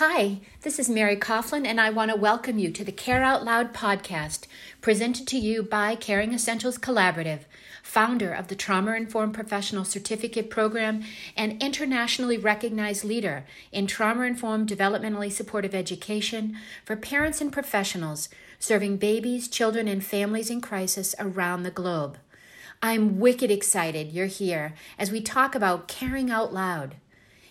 Hi, this is Mary Coughlin, and I want to welcome you to the Care Out Loud podcast, presented to you by Caring Essentials Collaborative, founder of the Trauma Informed Professional Certificate Program and internationally recognized leader in trauma informed developmentally supportive education for parents and professionals serving babies, children, and families in crisis around the globe. I'm wicked excited you're here as we talk about caring out loud.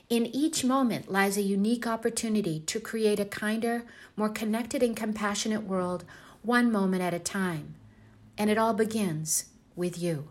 In each moment lies a unique opportunity to create a kinder, more connected, and compassionate world, one moment at a time. And it all begins with you.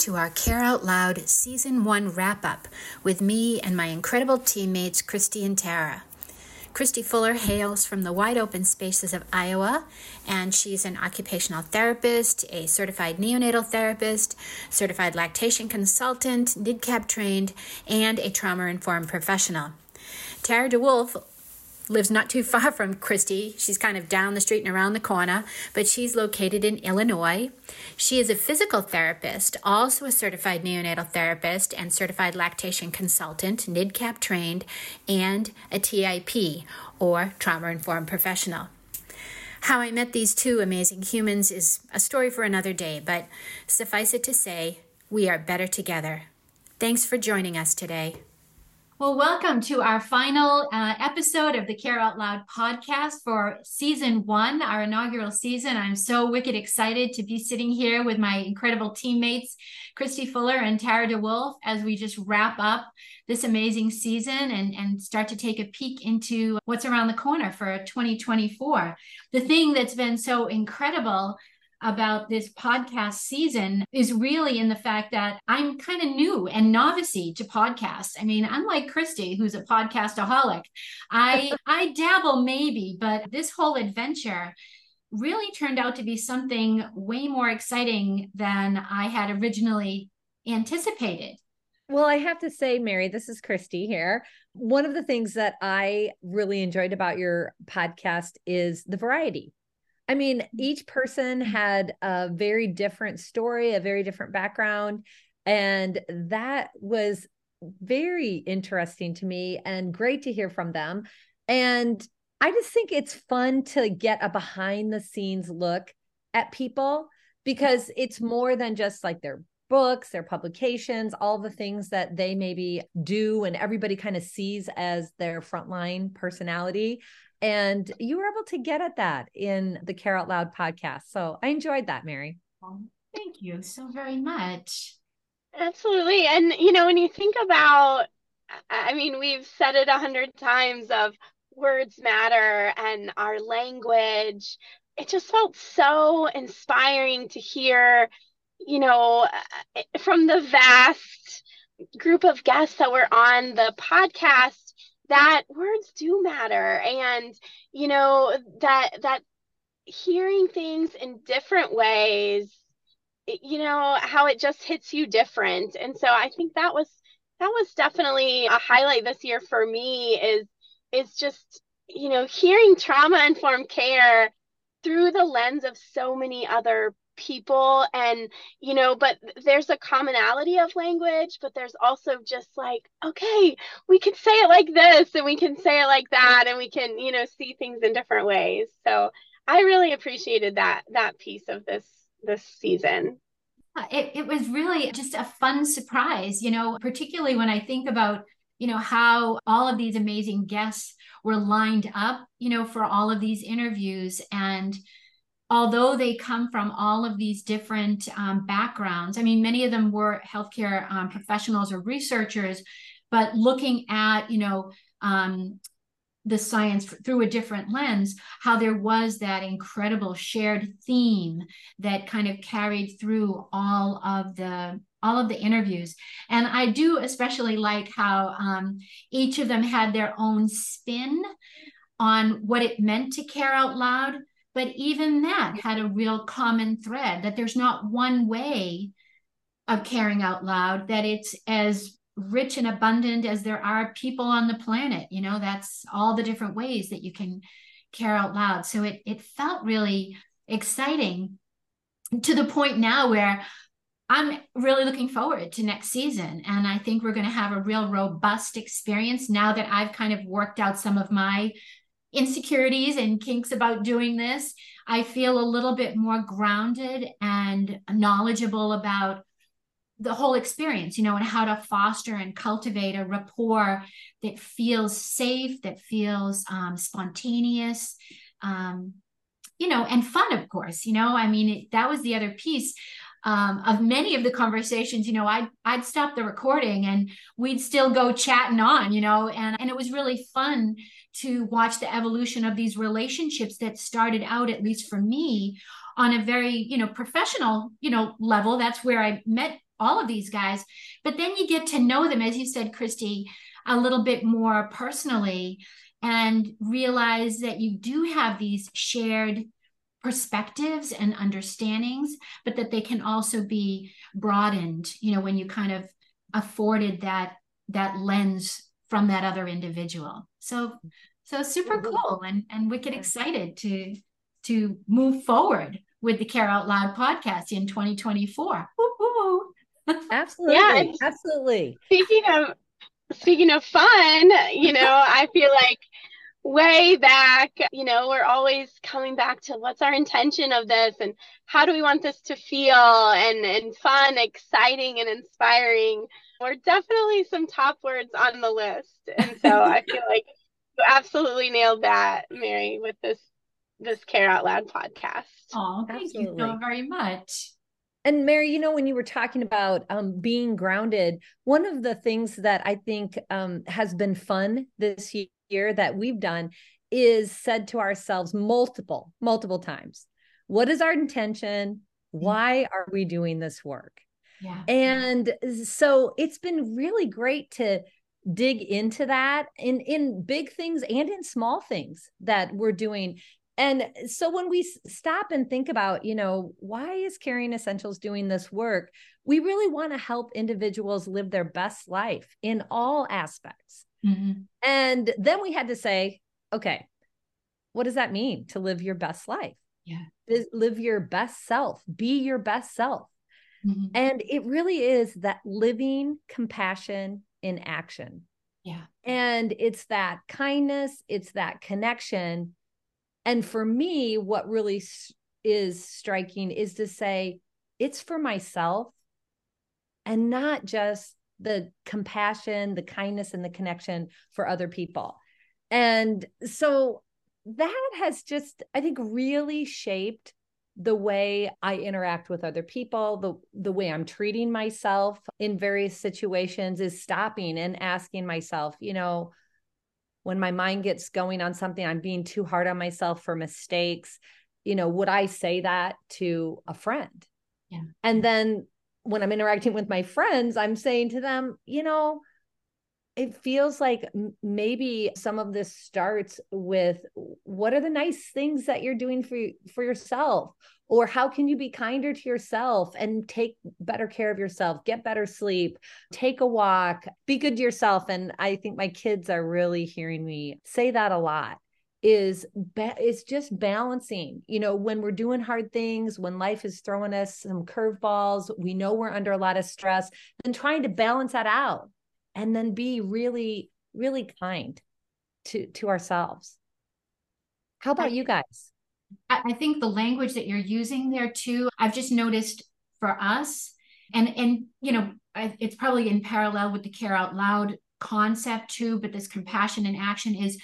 To our Care Out Loud Season 1 wrap up with me and my incredible teammates, Kristy and Tara. Kristy Fuller hails from the wide open spaces of Iowa, and she's an occupational therapist, a certified neonatal therapist, certified lactation consultant, NIDCAP trained, and a trauma informed professional. Tara DeWolf lives not too far from Kristy. She's kind of down the street and around the corner, but she's located in Illinois. She is a physical therapist, also a certified neonatal therapist and certified lactation consultant, NIDCAP trained, and a TIP or trauma informed professional. How I met these two amazing humans is a story for another day, but suffice it to say, we are better together. Thanks for joining us today. Well, welcome to our final uh, episode of the Care Out Loud podcast for season one, our inaugural season. I'm so wicked excited to be sitting here with my incredible teammates, Kristy Fuller and Tara DeWolf, as we just wrap up this amazing season and, and start to take a peek into what's around the corner for 2024. The thing that's been so incredible about this podcast season is really in the fact that I'm kind of new and novice to podcasts. I mean, unlike Kristy, who's a podcastaholic, I I dabble maybe, but this whole adventure really turned out to be something way more exciting than I had originally anticipated. Well, I have to say, Mary, this is Kristy here. One of the things that I really enjoyed about your podcast is the variety. I mean, mm-hmm. each person had a very different story, a very different background. And that was very interesting to me and great to hear from them. And I just think it's fun to get a behind the scenes look at people because it's more than just like their books, their publications, all the things that they maybe do and everybody kind of sees as their frontline personality. And you were able to get at that in the Care Out Loud podcast. So I enjoyed that, Mary. Thank you so very much. Absolutely. And, you know, when you think about, I mean, we've said it a hundred times of words matter and our language. It just felt so inspiring to hear, you know, from the vast group of guests that were on the podcast that words do matter. And you know that that hearing things in different ways you know how it just hits you different. And so i think that was that was definitely a highlight this year for me is is just you know hearing trauma informed care through the lens of so many other people and you know but there's a commonality of language but there's also just like okay we can say it like this and we can say it like that and we can you know see things in different ways. So i really appreciated that that piece of this this season. It, it was really just a fun surprise you know particularly when i think about you know how all of these amazing guests were lined up you know for all of these interviews and although they come from all of these different um, backgrounds, I mean, many of them were healthcare um, professionals or researchers, but looking at, you know, um, the science through a different lens, how there was that incredible shared theme that kind of carried through all of the all of the interviews. And I do especially like how um, each of them had their own spin on what it meant to care out loud but even that had a real common thread that there's not one way of caring out loud that it's as rich and abundant as there are people on the planet you know that's all the different ways that you can care out loud so it it felt really exciting to the point now where I'm really looking forward to next season. And I think we're going to have a real robust experience now that I've kind of worked out some of my insecurities and kinks about doing this. I feel a little bit more grounded and knowledgeable about the whole experience, you know, and how to foster and cultivate a rapport that feels safe, that feels um, spontaneous, um, you know, and fun, of course. You know, I mean, it, that was the other piece um, of many of the conversations, you know, I'd, I'd stop the recording and we'd still go chatting on, you know, and, and it was really fun to watch the evolution of these relationships that started out, at least for me, on a very, you know, professional, you know, level. That's where I met all of these guys. But then you get to know them, as you said, Kristy, a little bit more personally and realize that you do have these shared perspectives and understandings, but that they can also be broadened, you know, when you kind of afforded that that lens from that other individual. So so super mm-hmm. cool and and wicked excited to to move forward with the Care Out Loud podcast in 2024. Absolutely. Yeah, absolutely. Speaking of speaking of fun, you know, I feel like way back, you know, we're always coming back to what's our intention of this and how do we want this to feel and, and fun, exciting, and inspiring. We're definitely some top words on the list. And so I feel like you absolutely nailed that, Mary, with this this Care Out Loud podcast. Oh, thank absolutely. you so very much. And Mary, you know, when you were talking about um, being grounded, one of the things that I think um, has been fun this year year that we've done is said to ourselves multiple, multiple times. What is our intention? Mm-hmm. Why are we doing this work? Yeah. And so it's been really great to dig into that in in big things and in small things that we're doing and so when we stop and think about you know why is caring essentials doing this work we really want to help individuals live their best life in all aspects Mm-hmm. And then we had to say, okay, what does that mean to live your best life? Yeah. Live your best self, be your best self. Mm-hmm. And it really is that living compassion in action. Yeah. And it's that kindness, it's that connection. And for me, what really is striking is to say, it's for myself and not just the compassion, the kindness, and the connection for other people. And so that has just, I think, really shaped the way I interact with other people, the the way I'm treating myself in various situations is stopping and asking myself, you know, when my mind gets going on something, I'm being too hard on myself for mistakes, you know, would I say that to a friend? Yeah. And then when I'm interacting with my friends, I'm saying to them, you know, it feels like maybe some of this starts with what are the nice things that you're doing for for yourself? Or how can you be kinder to yourself and take better care of yourself? Get better sleep take a walk be good to yourself. And i think my kids are really hearing me say that a lot is ba- it's just balancing. You know when we're doing hard things when life is throwing us some curveballs we know we're under a lot of stress and trying to balance that out and then be really really kind to to ourselves. How about I, you guys? I think the language that you're using there too i've just noticed for us and and you know it's probably in parallel with the care out loud concept too but this compassion and action is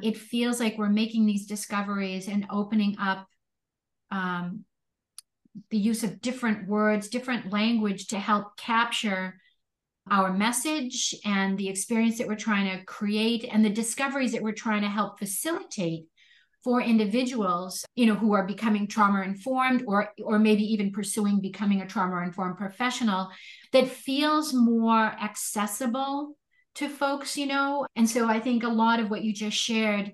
it feels like we're making these discoveries and opening up um, the use of different words, different language to help capture our message and the experience that we're trying to create and the discoveries that we're trying to help facilitate for individuals you know who are becoming trauma informed or or maybe even pursuing becoming a trauma informed professional that feels more accessible to folks, you know? And so I think a lot of what you just shared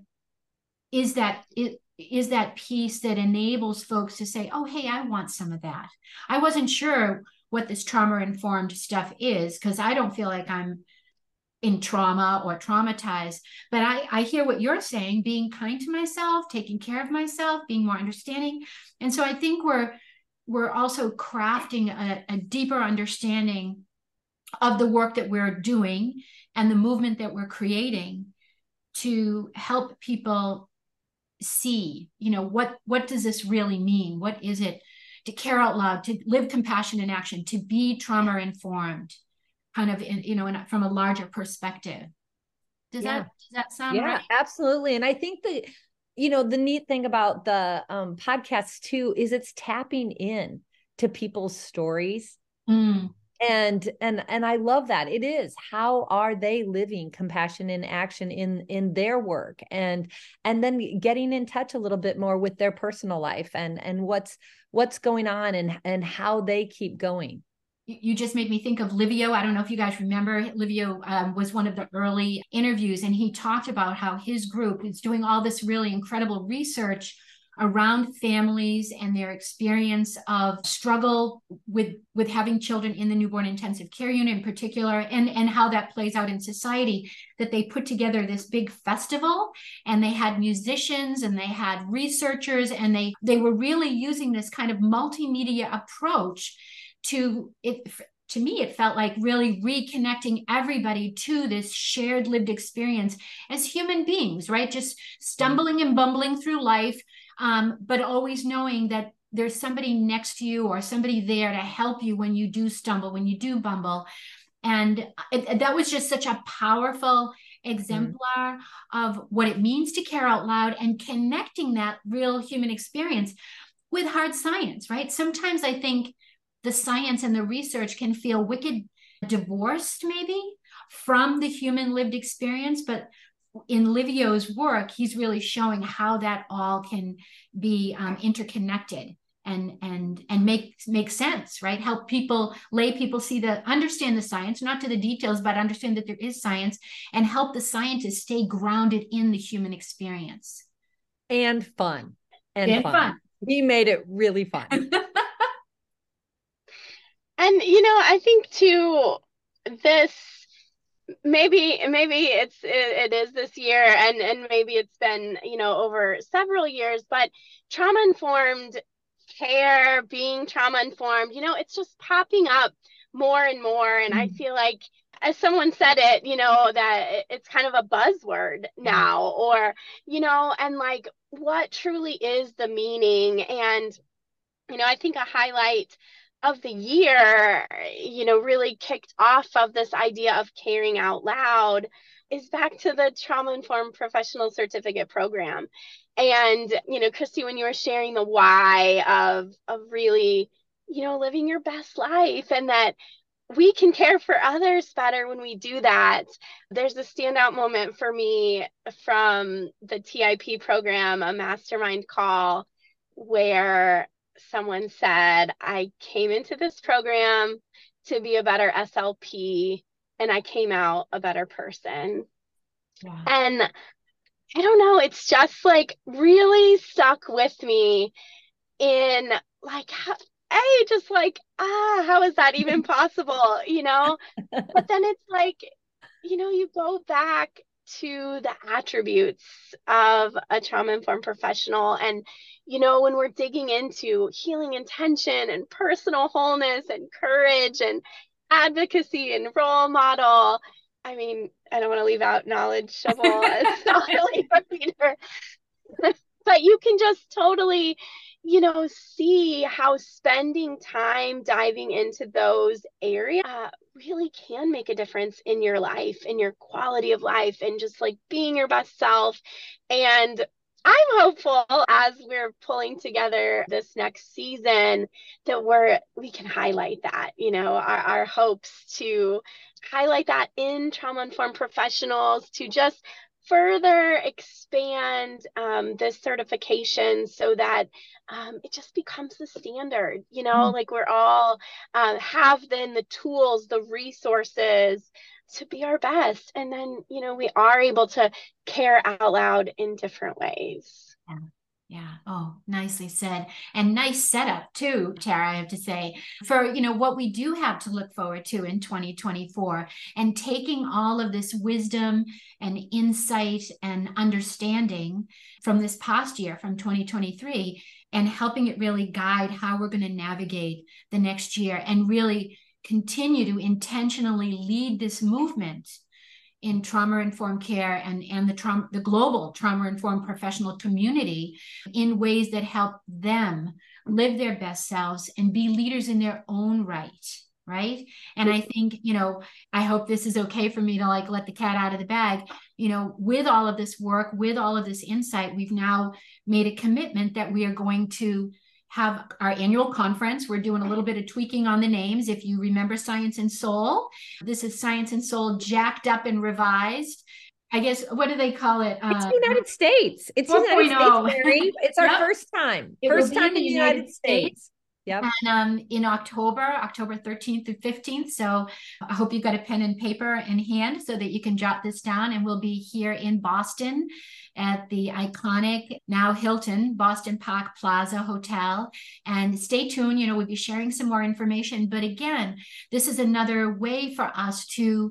is that it is that piece that enables folks to say, oh, hey, I want some of that. I wasn't sure what this trauma informed stuff is because I don't feel like I'm in trauma or traumatized. But I, I hear what you're saying, being kind to myself, taking care of myself, being more understanding. And so I think we're we're also crafting a, a deeper understanding of the work that we're doing and the movement that we're creating to help people see you know what what does this really mean what is it to care out loud to live compassion in action to be trauma informed kind of in, you know in, from a larger perspective. Does yeah. that does that sound yeah, right? absolutely. And i think that you know the neat thing about the um podcast too is it's tapping in to people's stories. Mm. And and and i love that. It is. How are they living compassion in action in in their work? And and then getting in touch a little bit more with their personal life and and what's what's going on and and how they keep going you just made me think of Livio. I don't know if you guys remember. Livio um, was one of the early interviews, and he talked about how his group is doing all this really incredible research around families and their experience of struggle with with having children in the newborn intensive care unit in particular and and how that plays out in society that they put together this big festival and they had musicians and they had researchers and they they were really using this kind of multimedia approach to it to me, it felt like really reconnecting everybody to this shared lived experience as human beings, right? Just stumbling and bumbling through life, um, but always knowing that there's somebody next to you or somebody there to help you when you do stumble, when you do bumble. And it, that was just such a powerful exemplar mm-hmm. of what it means to care out loud and connecting that real human experience with hard science, right? Sometimes I think the science and the research can feel wicked divorced, maybe from the human lived experience, but in Livio's work, he's really showing how that all can be um, interconnected and and and make make sense, right? Help people, lay people see the understand the science, not to the details, but understand that there is science, and help the scientists stay grounded in the human experience. And fun. And, and fun. fun. He made it really fun. and you know, I think too this maybe maybe it's it, it is this year and and maybe it's been you know over several years but trauma informed care being trauma informed you know it's just popping up more and more. And i mm. feel like as someone said it you know that it's kind of a buzzword now or you know and like what truly is the meaning? And you know i think a highlight of the year, you know, really kicked off of this idea of caring out loud is back to the trauma informed professional certificate program. And, you know, Kristy, when you were sharing the why of of really, you know, living your best life and that we can care for others better when we do that. There's a standout moment for me from the TIP program, a mastermind call where someone said, I came into this program to be a better SLP and I came out a better person. Wow. And I don't know, it's just like really stuck with me in like, hey, just like, ah, how is that even possible? You know? but then it's like, you know, you go back to the attributes of a trauma informed professional. And you know, when we're digging into healing intention and personal wholeness and courage and advocacy and role model, I mean, I don't want to leave out knowledge shovel as not really a reader, but you can just totally, you know, see how spending time diving into those areas uh, really can make a difference in your life, in your quality of life, and just like being your best self. And I'm hopeful as we're pulling together this next season that we're we can highlight that, you know, our, our hopes to highlight that in trauma informed professionals to just further expand um, this certification so that um, it just becomes the standard you know mm-hmm. like we're all uh, have then the tools the resources to be our best and then you know we are able to care out loud in different ways yeah. Yeah. Oh, nicely said. And nice setup too, Tara, I have to say, for you know what we do have to look forward to in 2024 and taking all of this wisdom and insight and understanding from this past year from 2023 and helping it really guide how we're going to navigate the next year and really continue to intentionally lead this movement in trauma informed care and, and the trauma the global trauma informed professional community in ways that help them live their best selves and be leaders in their own right right? And i think you know i hope this is okay for me to like let the cat out of the bag. You know with all of this work with all of this insight we've now made a commitment that we are going to have our annual conference. We're doing a little bit of tweaking on the names. If you remember Science and Soul, this is Science and Soul jacked up and revised. I guess what do they call it? It's uh, United States. It's United States, oh. Mary. It's our yep. first time. It first time in the United, United States. States. Yep. And um, in October, October 13th through 15th. So I hope you've got a pen and paper in hand so that you can jot this down. And we'll be here in Boston at the iconic now Hilton Boston Park Plaza Hotel. And stay tuned, you know, we'll be sharing some more information. But again, this is another way for us to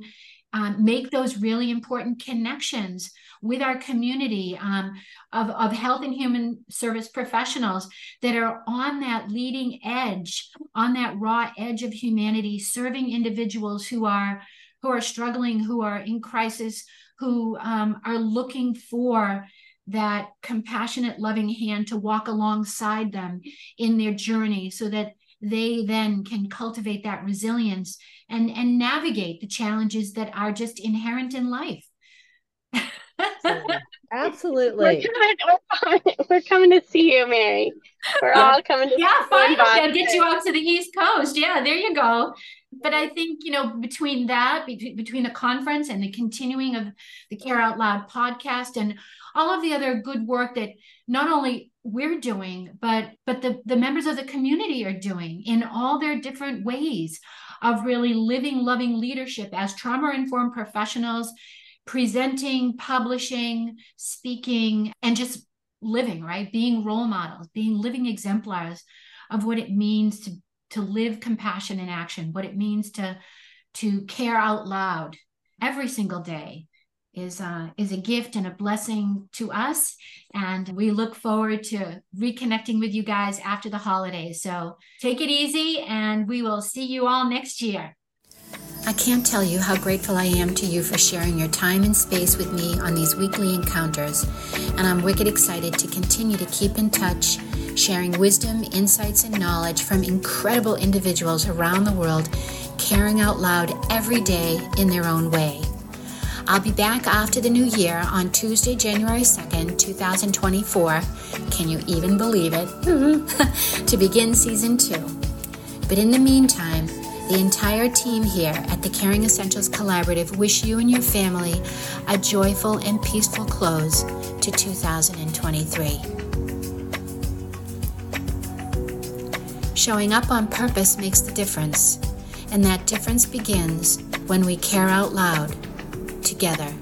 um, make those really important connections with our community um, of, of health and human service professionals that are on that leading edge, on that raw edge of humanity, serving individuals who are who are struggling, who are in crisis, who um, are looking for that compassionate, loving hand to walk alongside them in their journey so that they then can cultivate that resilience and, and navigate the challenges that are just inherent in life. We're we're, coming, we're coming, to see you, Mary. We're all coming to yeah, finally, I'll get you out to the East Coast. Yeah, there you go but I think you know between that between between the conference and the continuing of the Care Out Loud podcast and all of the other good work that not only we're doing but but the the members of the community are doing in all their different ways of really living loving leadership as trauma informed professionals presenting publishing speaking and just living right being role models being living exemplars of what it means to to live compassion in action, what it means to to care out loud every single day is uh, is a gift and a blessing to us. And we look forward to reconnecting with you guys after the holidays. So take it easy, and we will see you all next year. I can't tell you how grateful I am to you for sharing your time and space with me on these weekly encounters. And I'm wicked excited to continue to keep in touch sharing wisdom, insights, and knowledge from incredible individuals around the world, caring out loud every day in their own way. I'll be back after the new year on Tuesday, January 2nd, 2024. Can you even believe it? to begin season two. But in the meantime, the entire team here at the Caring Essentials Collaborative wish you and your family a joyful and peaceful close to 2023. Showing up on purpose makes the difference, and that difference begins when we care out loud together.